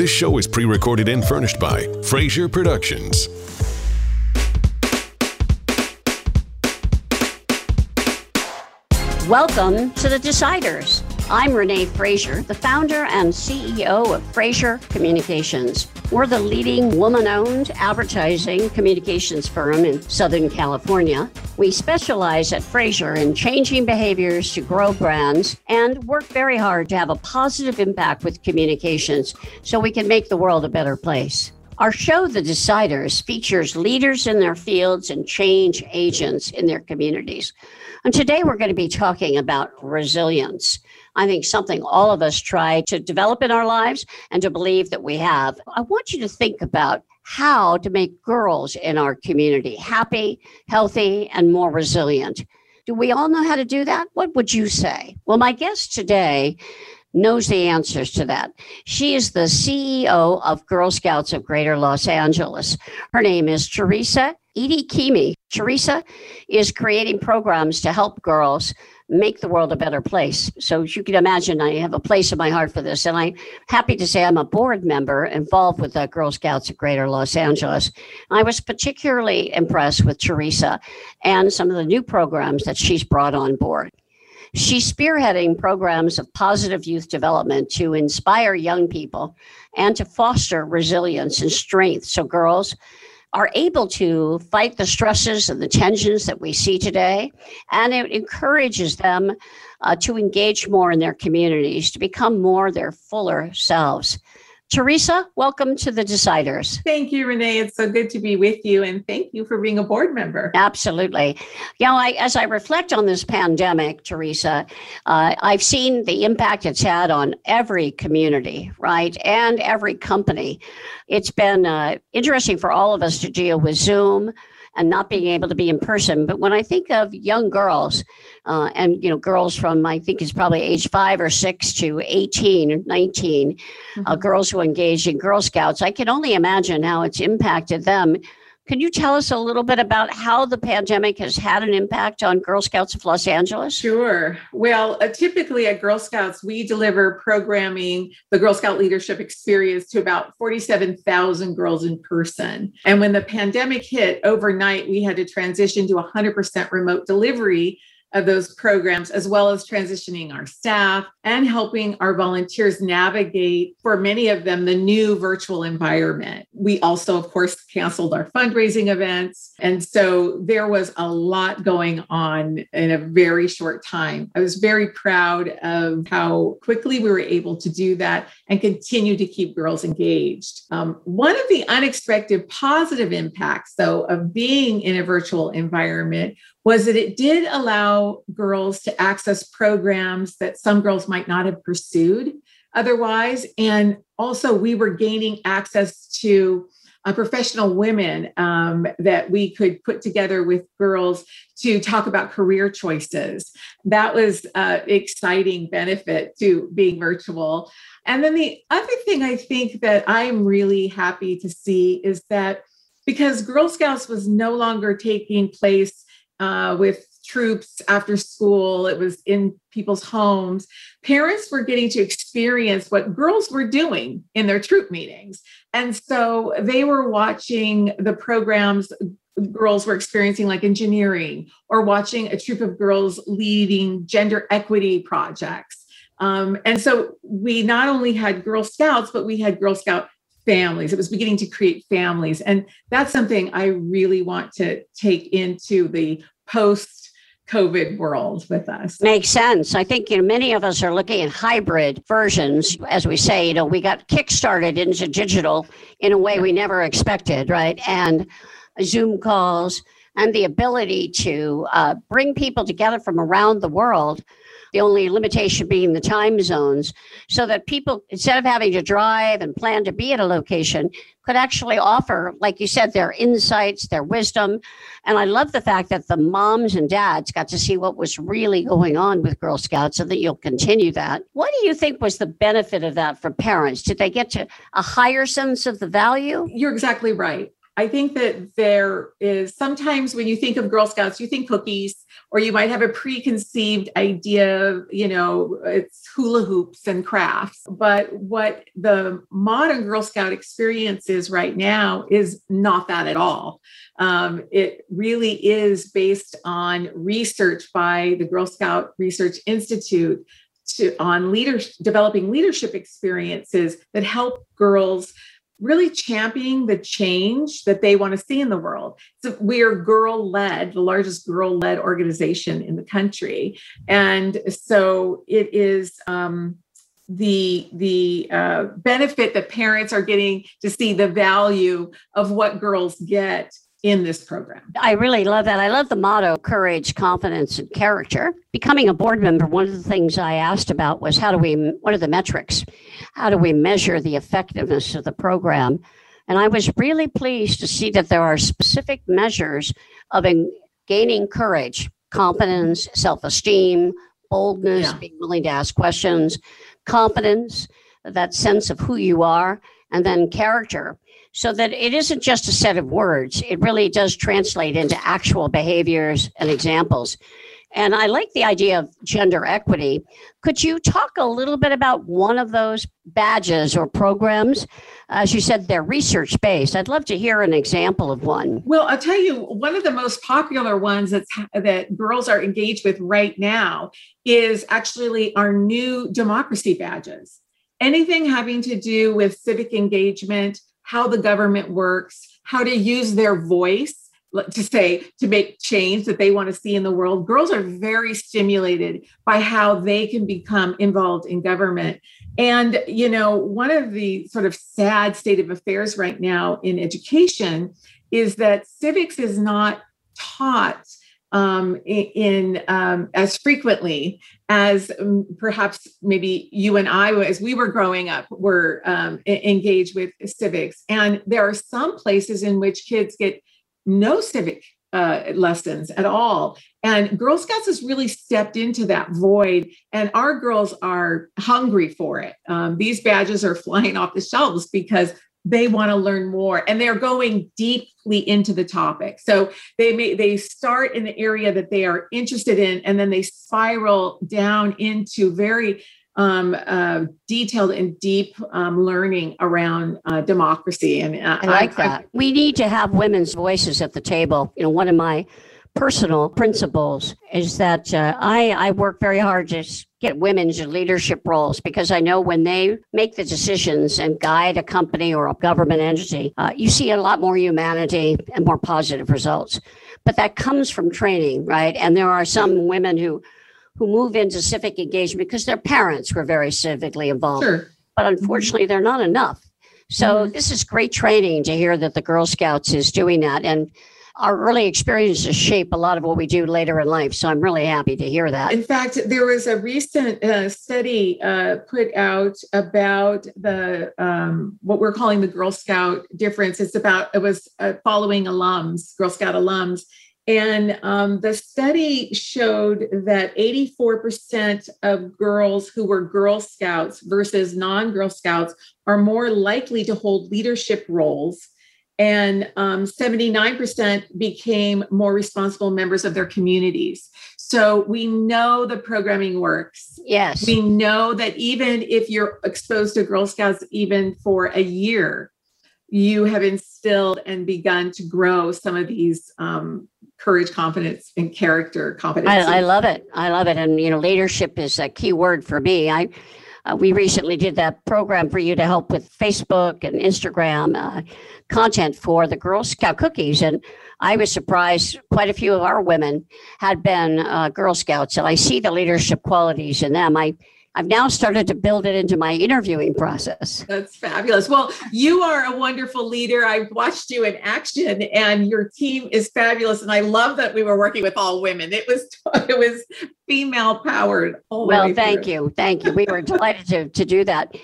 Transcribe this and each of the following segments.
This show is pre recorded and furnished by Fraser Productions. Welcome to the Deciders. I'm Renee Fraser, the founder and CEO of Fraser Communications. We're the leading woman owned advertising communications firm in Southern California. We specialize at Fraser in changing behaviors to grow brands and work very hard to have a positive impact with communications so we can make the world a better place. Our show, The Deciders, features leaders in their fields and change agents in their communities. And today we're going to be talking about resilience. I think something all of us try to develop in our lives and to believe that we have. I want you to think about how to make girls in our community happy, healthy, and more resilient. Do we all know how to do that? What would you say? Well, my guest today knows the answers to that. She is the CEO of Girl Scouts of Greater Los Angeles. Her name is Teresa Edie Kimi. Theresa is creating programs to help girls make the world a better place. So as you can imagine, I have a place in my heart for this. And I'm happy to say I'm a board member involved with the Girl Scouts of Greater Los Angeles. I was particularly impressed with Theresa and some of the new programs that she's brought on board. She's spearheading programs of positive youth development to inspire young people and to foster resilience and strength so girls are able to fight the stresses and the tensions that we see today. And it encourages them uh, to engage more in their communities, to become more their fuller selves. Theresa, welcome to the Deciders. Thank you, Renee. It's so good to be with you, and thank you for being a board member. Absolutely. You know, I, as I reflect on this pandemic, Theresa, uh, I've seen the impact it's had on every community, right, and every company. It's been uh, interesting for all of us to deal with Zoom and not being able to be in person. But when I think of young girls, uh, and you know, girls from I think it's probably age five or six to 18 or 19, uh, mm-hmm. uh, girls who engage in Girl Scouts, I can only imagine how it's impacted them can you tell us a little bit about how the pandemic has had an impact on Girl Scouts of Los Angeles? Sure. Well, uh, typically at Girl Scouts, we deliver programming, the Girl Scout leadership experience to about 47,000 girls in person. And when the pandemic hit overnight, we had to transition to 100% remote delivery of those programs, as well as transitioning our staff and helping our volunteers navigate, for many of them, the new virtual environment. We also, of course, canceled our fundraising events. And so there was a lot going on in a very short time. I was very proud of how quickly we were able to do that and continue to keep girls engaged. Um, one of the unexpected positive impacts, though, of being in a virtual environment was that it did allow girls to access programs that some girls might not have pursued otherwise. And also, we were gaining access to uh, professional women um, that we could put together with girls to talk about career choices. That was an exciting benefit to being virtual. And then the other thing I think that I'm really happy to see is that because Girl Scouts was no longer taking place uh, with troops after school. It was in people's homes. Parents were getting to experience what girls were doing in their troop meetings. And so they were watching the programs girls were experiencing, like engineering, or watching a troop of girls leading gender equity projects. Um, and so we not only had Girl Scouts, but we had Girl Scout families. It was beginning to create families. And that's something I really want to take into the post COVID world with us. Makes sense. I think you know many of us are looking at hybrid versions, as we say. You know, we got kickstarted into digital in a way we never expected, right? And Zoom calls and the ability to uh, bring people together from around the world the only limitation being the time zones, so that people, instead of having to drive and plan to be at a location, could actually offer, like you said, their insights, their wisdom. And I love the fact that the moms and dads got to see what was really going on with Girl Scouts and that you'll continue that. What do you think was the benefit of that for parents? Did they get to a higher sense of the value? You're exactly right. I think that there is sometimes when you think of Girl Scouts, you think cookies, or you might have a preconceived idea, you know, it's hula hoops and crafts. But what the modern Girl Scout experience is right now is not that at all. Um, it really is based on research by the Girl Scout Research Institute to, on leadership, developing leadership experiences that help girls really championing the change that they want to see in the world. So we are girl led, the largest girl led organization in the country. And so it is um, the, the uh, benefit that parents are getting to see the value of what girls get in this program. I really love that. I love the motto courage, confidence, and character. Becoming a board member, one of the things I asked about was how do we, what are the metrics? How do we measure the effectiveness of the program? And I was really pleased to see that there are specific measures of gaining courage, confidence, self esteem, boldness, yeah. being willing to ask questions, confidence, that sense of who you are, and then character so that it isn't just a set of words. It really does translate into actual behaviors and examples. And I like the idea of gender equity. Could you talk a little bit about one of those badges or programs? As you said, they're research based. I'd love to hear an example of one. Well, I'll tell you, one of the most popular ones that's, that girls are engaged with right now is actually our new democracy badges. Anything having to do with civic engagement, how the government works, how to use their voice to say to make change that they want to see in the world. Girls are very stimulated by how they can become involved in government. And you know one of the sort of sad state of affairs right now in education is that civics is not taught um, in, um, as frequently as um, perhaps maybe you and I, as we were growing up, were um, engaged with civics. And there are some places in which kids get no civic uh, lessons at all. And Girl Scouts has really stepped into that void, and our girls are hungry for it. Um, these badges are flying off the shelves because they want to learn more and they're going deeply into the topic. So they may they start in the area that they are interested in and then they spiral down into very um, uh, detailed and deep um, learning around uh, democracy and uh, I like I, that. I, we need to have women's voices at the table. You know one of my personal principles is that uh, I, I work very hard to get women into leadership roles because I know when they make the decisions and guide a company or a government entity, uh, you see a lot more humanity and more positive results. But that comes from training, right? And there are some women who who move into civic engagement because their parents were very civically involved. Sure. But unfortunately, they're not enough. So mm-hmm. this is great training to hear that the Girl Scouts is doing that. And our early experiences shape a lot of what we do later in life. So I'm really happy to hear that. In fact, there was a recent uh, study uh, put out about the um, what we're calling the Girl Scout difference. It's about it was uh, following alums, Girl Scout alums. And um, the study showed that 84% of girls who were Girl Scouts versus non Girl Scouts are more likely to hold leadership roles and um, 79% became more responsible members of their communities. So we know the programming works. Yes. We know that even if you're exposed to Girl Scouts even for a year, you have instilled and begun to grow some of these um, courage, confidence, and character competence. I, I, love it. I love it. And, you know, leadership is a key word for me. I, uh, we recently did that program for you to help with Facebook and Instagram uh, content for the Girl Scout cookies. And I was surprised quite a few of our women had been uh, Girl Scouts. And I see the leadership qualities in them. I I've now started to build it into my interviewing process. That's fabulous. Well, you are a wonderful leader. I've watched you in action and your team is fabulous. And I love that we were working with all women. It was it was female powered. Well, thank through. you. Thank you. We were delighted to, to do that.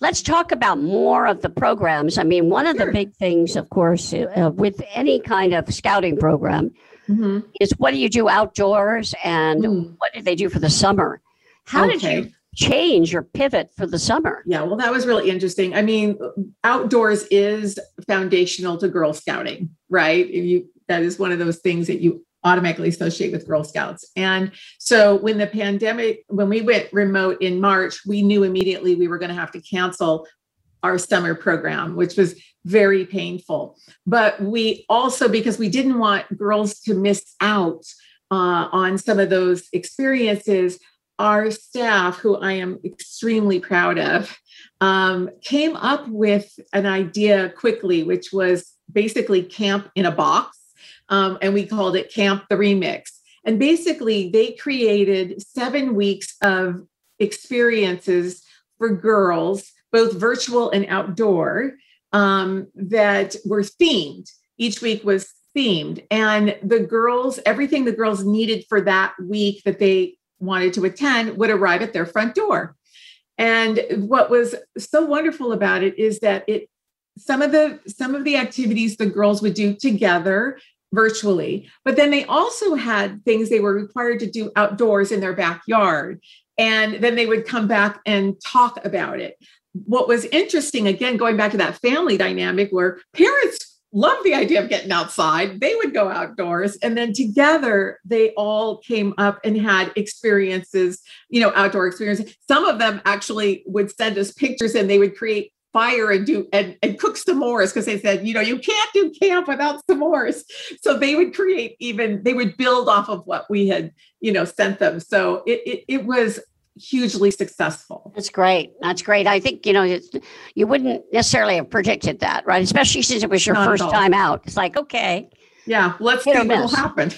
Let's talk about more of the programs. I mean, one of sure. the big things, of course, uh, with any kind of scouting program mm-hmm. is what do you do outdoors and mm. what did they do for the summer? How okay. did you change or pivot for the summer. Yeah, well, that was really interesting. I mean, outdoors is foundational to Girl Scouting, right? If You that is one of those things that you automatically associate with Girl Scouts. And so when the pandemic, when we went remote in March, we knew immediately we were going to have to cancel our summer program, which was very painful. But we also, because we didn't want girls to miss out uh, on some of those experiences, our staff, who I am extremely proud of, um, came up with an idea quickly, which was basically camp in a box. Um, and we called it Camp the Remix. And basically, they created seven weeks of experiences for girls, both virtual and outdoor, um, that were themed. Each week was themed. And the girls, everything the girls needed for that week that they wanted to attend would arrive at their front door. And what was so wonderful about it is that it some of the some of the activities the girls would do together virtually but then they also had things they were required to do outdoors in their backyard and then they would come back and talk about it what was interesting again going back to that family dynamic where parents loved the idea of getting outside. They would go outdoors. And then together, they all came up and had experiences, you know, outdoor experiences. Some of them actually would send us pictures and they would create fire and do and, and cook s'mores because they said, you know, you can't do camp without s'mores. So they would create even, they would build off of what we had, you know, sent them. So it, it, it was hugely successful. That's great. That's great. I think, you know, you wouldn't necessarily have predicted that, right? Especially since it was your Not first time out. It's like, okay. Yeah, let's see what will happen.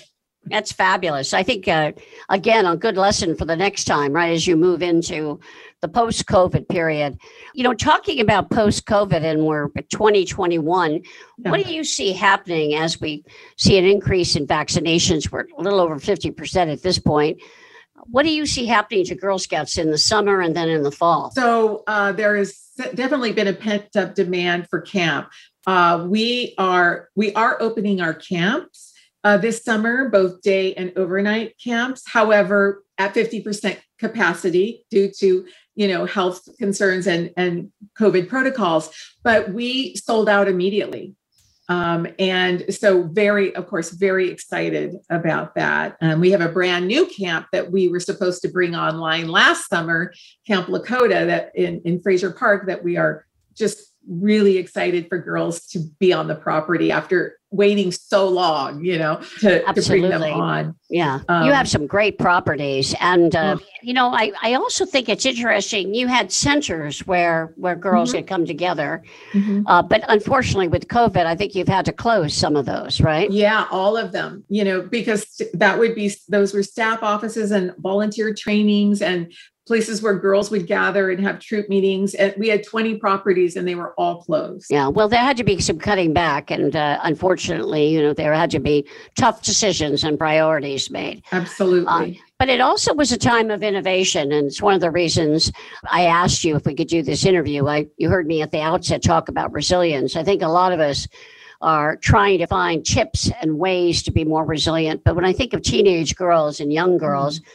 That's fabulous. I think, uh, again, a good lesson for the next time, right? As you move into the post COVID period. You know, talking about post COVID and we're 2021, yeah. what do you see happening as we see an increase in vaccinations? We're a little over 50% at this point what do you see happening to Girl Scouts in the summer and then in the fall? So uh, there has definitely been a pent up demand for camp. Uh, we are we are opening our camps uh, this summer, both day and overnight camps. However, at fifty percent capacity due to you know health concerns and and COVID protocols. But we sold out immediately. Um, and so, very, of course, very excited about that. Um, we have a brand new camp that we were supposed to bring online last summer, Camp Lakota, that in, in Frazier Park, that we are just really excited for girls to be on the property after waiting so long, you know, to, to bring them on. Yeah. Um, you have some great properties. And, uh, you know, I, I also think it's interesting. You had centers where, where girls mm-hmm. could come together. Mm-hmm. Uh, but unfortunately, with COVID, I think you've had to close some of those, right? Yeah, all of them, you know, because that would be, those were staff offices and volunteer trainings and places where girls would gather and have troop meetings. And we had 20 properties and they were all closed. Yeah, well, there had to be some cutting back. And uh, unfortunately, you know, there had to be tough decisions and priorities made. Absolutely. Uh, but it also was a time of innovation. And it's one of the reasons I asked you if we could do this interview. I, you heard me at the outset talk about resilience. I think a lot of us are trying to find tips and ways to be more resilient. But when I think of teenage girls and young girls, mm-hmm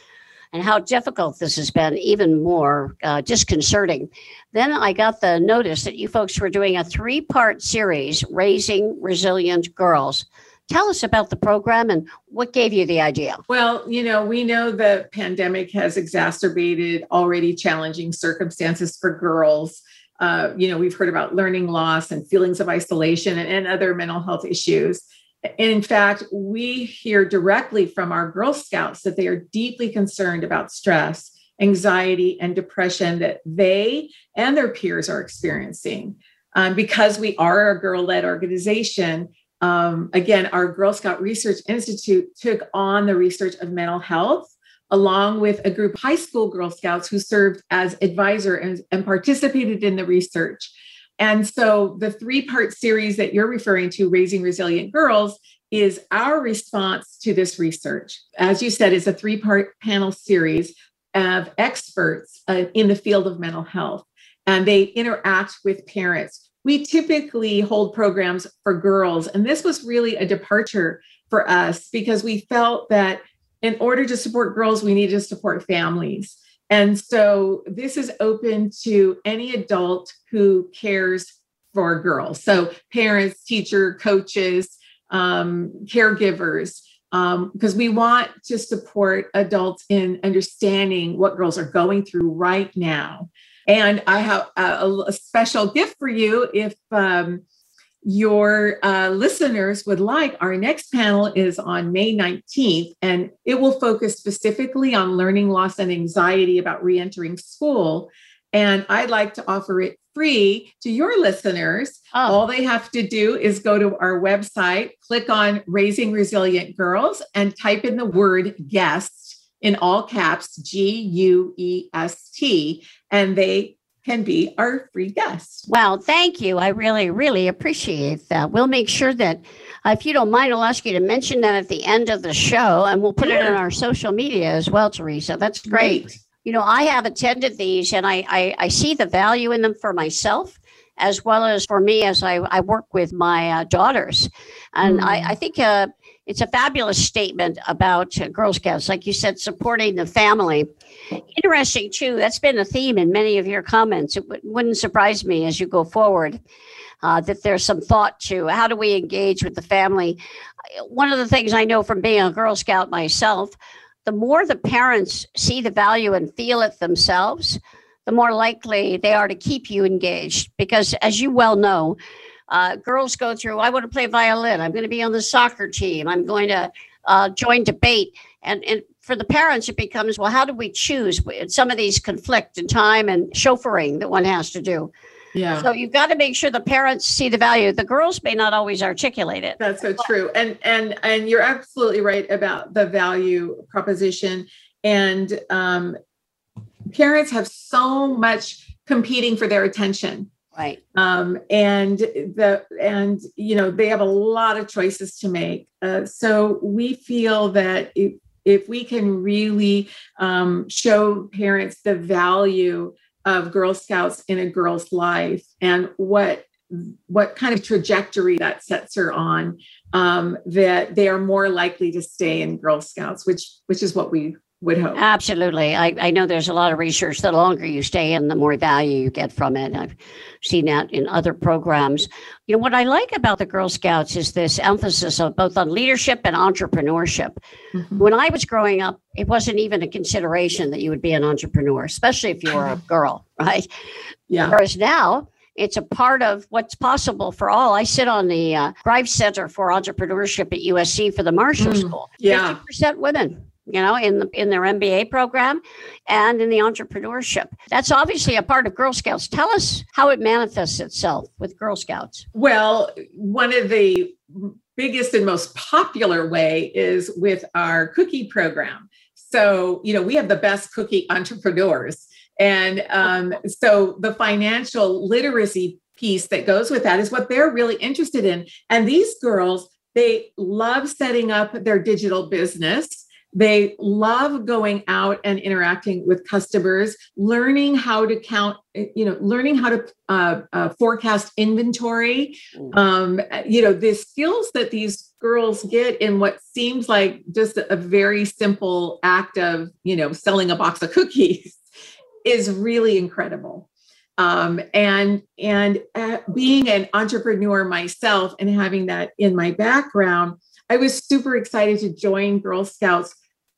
and how difficult this has been, even more uh, disconcerting. Then I got the notice that you folks were doing a three part series, Raising Resilient Girls. Tell us about the program and what gave you the idea. Well, you know, we know the pandemic has exacerbated already challenging circumstances for girls. Uh, you know, we've heard about learning loss and feelings of isolation and, and other mental health issues in fact, we hear directly from our Girl Scouts that they are deeply concerned about stress, anxiety, and depression that they and their peers are experiencing. Um, because we are a girl led organization, um, again, our Girl Scout Research Institute took on the research of mental health along with a group of high school Girl Scouts who served as advisor and, and participated in the research. And so the three part series that you're referring to, Raising Resilient Girls, is our response to this research. As you said, it's a three part panel series of experts uh, in the field of mental health, and they interact with parents. We typically hold programs for girls, and this was really a departure for us because we felt that in order to support girls, we needed to support families. And so this is open to any adult who cares for girls. So parents, teacher, coaches, um, caregivers, because um, we want to support adults in understanding what girls are going through right now. And I have a, a special gift for you if um, your uh, listeners would like. Our next panel is on May 19th, and it will focus specifically on learning loss and anxiety about reentering school. And I'd like to offer it free to your listeners. Oh. All they have to do is go to our website, click on Raising Resilient Girls, and type in the word guest in all caps G U E S T, and they can be our free guest. Well, thank you. I really, really appreciate that. We'll make sure that, uh, if you don't mind, I'll ask you to mention that at the end of the show, and we'll put sure. it in our social media as well, Theresa. That's great. great you know, I have attended these and I, I, I, see the value in them for myself as well as for me as I, I work with my uh, daughters. And mm. I, I, think uh, it's a fabulous statement about uh, Girl Scouts, like you said, supporting the family. Interesting, too. That's been a theme in many of your comments. It w- wouldn't surprise me as you go forward. Uh, that there's some thought to how do we engage with the family. One of the things I know from being a Girl Scout myself the more the parents see the value and feel it themselves, the more likely they are to keep you engaged. Because as you well know, uh, girls go through, I want to play violin, I'm going to be on the soccer team, I'm going to uh, join debate. And, and for the parents, it becomes, well, how do we choose? Some of these conflict in time and chauffeuring that one has to do. Yeah. So you've got to make sure the parents see the value. The girls may not always articulate it. That's so true. And and and you're absolutely right about the value proposition. And um, parents have so much competing for their attention. Right. Um, and the and you know they have a lot of choices to make. Uh, so we feel that if, if we can really um, show parents the value of Girl Scouts in a girl's life and what what kind of trajectory that sets her on um, that they are more likely to stay in girl scouts which which is what we would hope. Absolutely. I, I know there's a lot of research. The longer you stay in the more value you get from it. I've seen that in other programs. You know what i like about the girl scouts is this emphasis of both on leadership and entrepreneurship. Mm-hmm. when i was growing up it wasn't even a consideration that you would be an entrepreneur especially if you were a girl right? Yeah. Whereas now it's a part of what's possible for all. I sit on the uh, Greif Center for Entrepreneurship at USC for the Marshall mm, School. Yeah. 50% women you know, in the, in their MBA program and in the entrepreneurship. That's obviously a part of Girl Scouts. Tell us how it manifests itself with Girl Scouts. Well, one of the biggest and most popular way is with our cookie program. So, you know, we have the best cookie entrepreneurs. And um, so the financial literacy piece that goes with that is what they're really interested in. And these girls, they love setting up their digital business they love going out and interacting with customers, learning how to count, you know, learning how to uh, uh, forecast inventory. Mm. Um, you know, the skills that these girls get in what seems like just a very simple act of, you know, selling a box of cookies is really incredible. Um, and and uh, being an entrepreneur myself and having that in my background, I was super excited to join Girl Scouts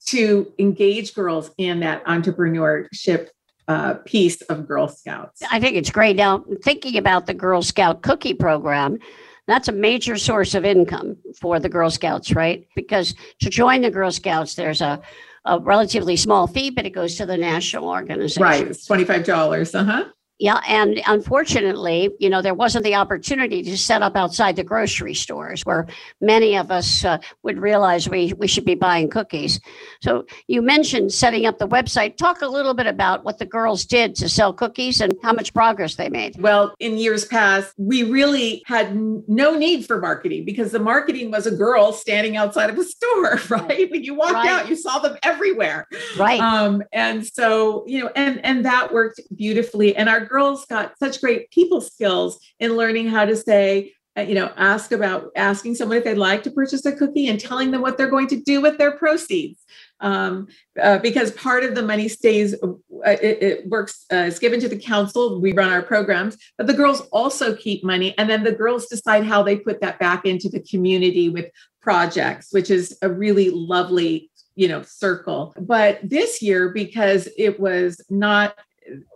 to engage girls in that entrepreneurship uh, piece of Girl Scouts. I think it's great. Now, thinking about the Girl Scout cookie program, that's a major source of income for the Girl Scouts, right? Because to join the Girl Scouts, there's a, a relatively small fee, but it goes to the national organization. Right, it's $25. Uh huh. Yeah, and unfortunately, you know, there wasn't the opportunity to set up outside the grocery stores where many of us uh, would realize we, we should be buying cookies. So you mentioned setting up the website. Talk a little bit about what the girls did to sell cookies and how much progress they made. Well, in years past, we really had no need for marketing because the marketing was a girl standing outside of a store, right? When you walked right. out, you saw them everywhere. Right. Um, and so, you know, and and that worked beautifully. And our girls got such great people skills in learning how to say, uh, you know, ask about asking someone if they'd like to purchase a cookie and telling them what they're going to do with their proceeds. um, uh, because part of the money stays, uh, it, it, works, uh, it's given to the council. We run our programs, but the girls also keep money. And then the girls decide how they put that back into the community with projects, which is a really lovely you know circle but this year because it was not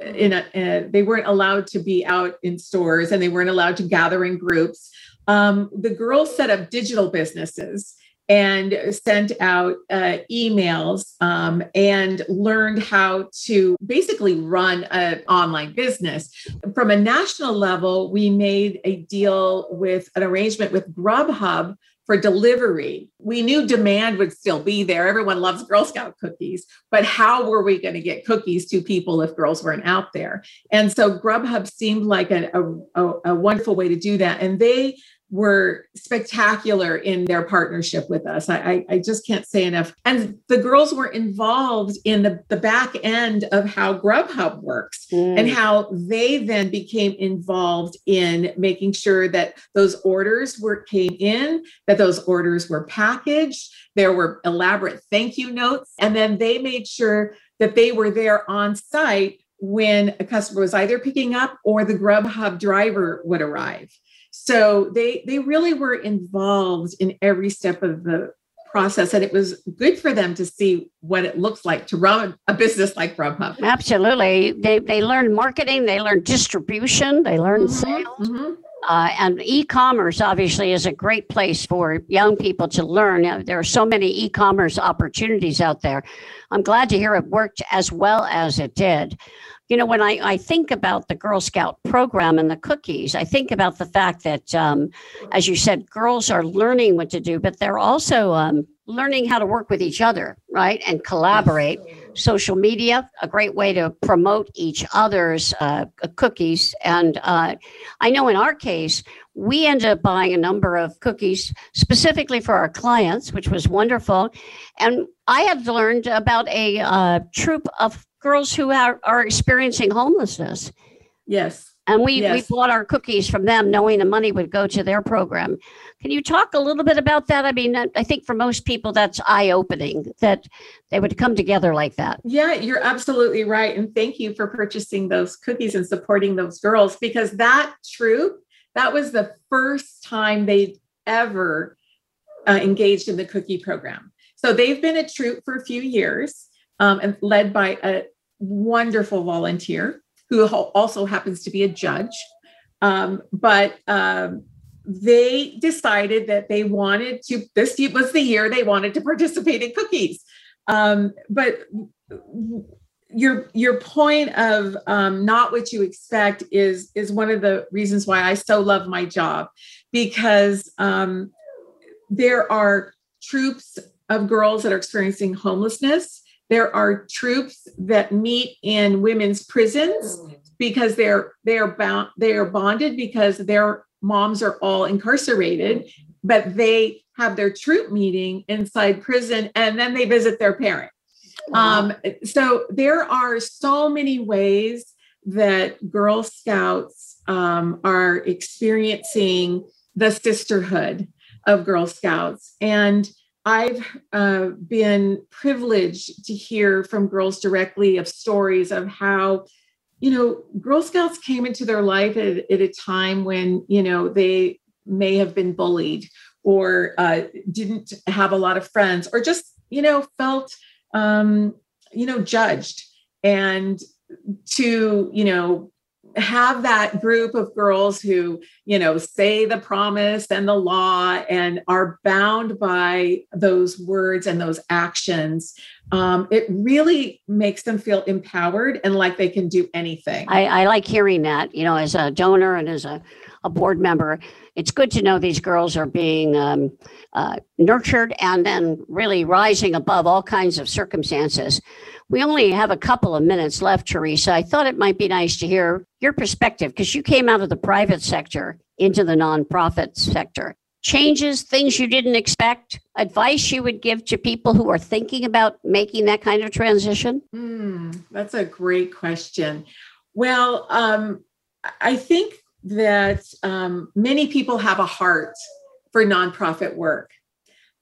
in a, uh, they weren't allowed to be out in stores and they weren't allowed to gather in groups um, the girls set up digital businesses and sent out uh, emails um, and learned how to basically run an online business. From a national level, we made a deal with an arrangement with Grubhub for delivery. We knew demand would still be there. Everyone loves Girl Scout cookies, but how were we going to get cookies to people if girls weren't out there? And so Grubhub seemed like a, a, a wonderful way to do that. And they were spectacular in their partnership with us. I, I, just can't say enough. And the girls were involved in the, the back end of how Grubhub works mm. and how they then became involved in making sure that those orders were came in, that those orders were packaged. There were elaborate thank you notes. And then they made sure that they were there on site when a customer was either picking up or the Grubhub driver would arrive. So they they really were involved in every step of the process and it was good for them to see what it looks like to run a business like Grubhub. Absolutely. They they learned marketing, they learned distribution, they learned mm-hmm, sales. Mm-hmm. Uh, and e-commerce obviously is a great place for young people to learn. There are so many e-commerce opportunities out there. I'm glad to hear it worked as well as it did you know, when I, I think about the Girl Scout program and the cookies, I think about the fact that, um, as you said, girls are learning what to do, but they're also um, learning how to work with each other, right? And collaborate. Social media, a great way to promote each other's uh, cookies. And uh, I know in our case, we ended up buying a number of cookies specifically for our clients, which was wonderful. And I had learned about a uh, troop of girls who are, are experiencing homelessness. Yes. And we, yes. we bought our cookies from them, knowing the money would go to their program. Can you talk a little bit about that? I mean, I think for most people, that's eye opening that they would come together like that. Yeah, you're absolutely right. And thank you for purchasing those cookies and supporting those girls because that troop, that was the first time they ever uh, engaged in the cookie program. So they've been a troop for a few years um, and led by a wonderful volunteer who also happens to be a judge. Um, but um, they decided that they wanted to, this was the year they wanted to participate in cookies. Um, but your your point of um, not what you expect is is one of the reasons why I so love my job because um, there are troops of girls that are experiencing homelessness there are troops that meet in women's prisons because they're they are bound they are bonded because their moms are all incarcerated, but they have their troop meeting inside prison and then they visit their parent. Um, so there are so many ways that Girl Scouts um, are experiencing the sisterhood of Girl Scouts. And I've uh, been privileged to hear from girls directly of stories of how, you know, Girl Scouts came into their life at, at a time when, you know, they may have been bullied or uh, didn't have a lot of friends or just, you know, felt, um, you know, judged. And to, you know, have that group of girls who you know say the promise and the law and are bound by those words and those actions um, it really makes them feel empowered and like they can do anything. I, I like hearing that you know as a donor and as a, a board member it's good to know these girls are being um, uh, nurtured and then really rising above all kinds of circumstances we only have a couple of minutes left, Theresa. I thought it might be nice to hear your perspective because you came out of the private sector into the nonprofit sector. Changes, things you didn't expect, advice you would give to people who are thinking about making that kind of transition? Mm, that's a great question. Well, um, I think that um, many people have a heart for nonprofit work.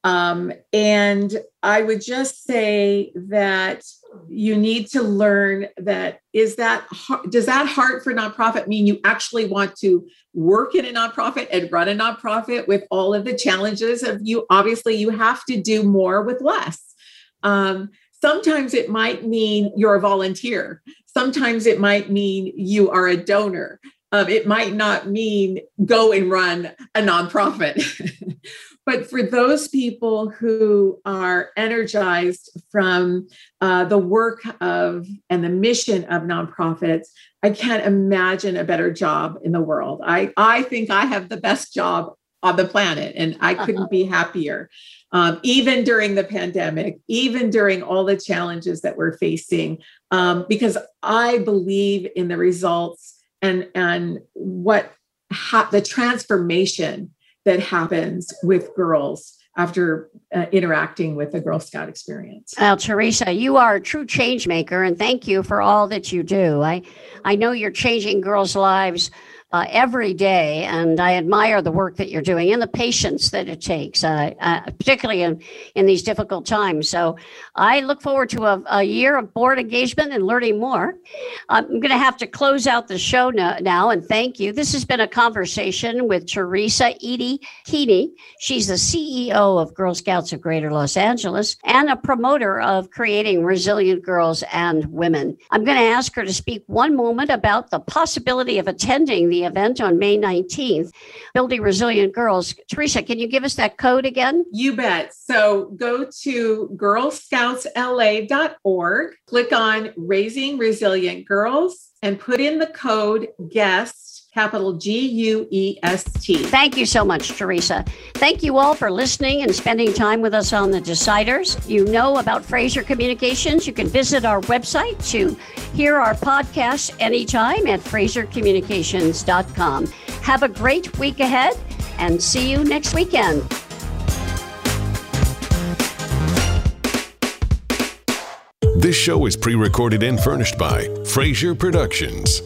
Um, and I would just say that you need to learn that is that does that heart for nonprofit mean you actually want to work in a nonprofit and run a nonprofit with all of the challenges of you? Obviously you have to do more with less. Um, sometimes it might mean you're a volunteer. Sometimes it might mean you are a donor um, it might not mean go and run a nonprofit but for those people who are energized from uh, the work of and the mission of nonprofits, I can't imagine a better job in the world. I, I think I have the best job on the planet, and I couldn't uh-huh. be happier. Um, even during the pandemic, even during all the challenges that we're facing, um, because I believe in the results and and what ha- the transformation that happens with girls after uh, interacting with the Girl Scout experience. Well, Theresa, you are a true change maker, and thank you for all that you do. I, I know you're changing girls' lives uh, every day. And I admire the work that you're doing and the patience that it takes, uh, uh, particularly in, in these difficult times. So I look forward to a, a year of board engagement and learning more. I'm going to have to close out the show no, now and thank you. This has been a conversation with Teresa Edie Keeney. She's the CEO of Girl Scouts of Greater Los Angeles and a promoter of creating resilient girls and women. I'm going to ask her to speak one moment about the possibility of attending the the event on May 19th, Building Resilient Girls. Theresa, can you give us that code again? You bet. So go to girlscoutsla.org, click on Raising Resilient Girls, and put in the code GUEST capital G U E S T. Thank you so much, Theresa. Thank you all for listening and spending time with us on the Deciders. You know about Fraser Communications. You can visit our website to hear our podcast anytime at frasercommunications.com. Have a great week ahead and see you next weekend. This show is pre recorded and furnished by Fraser Productions.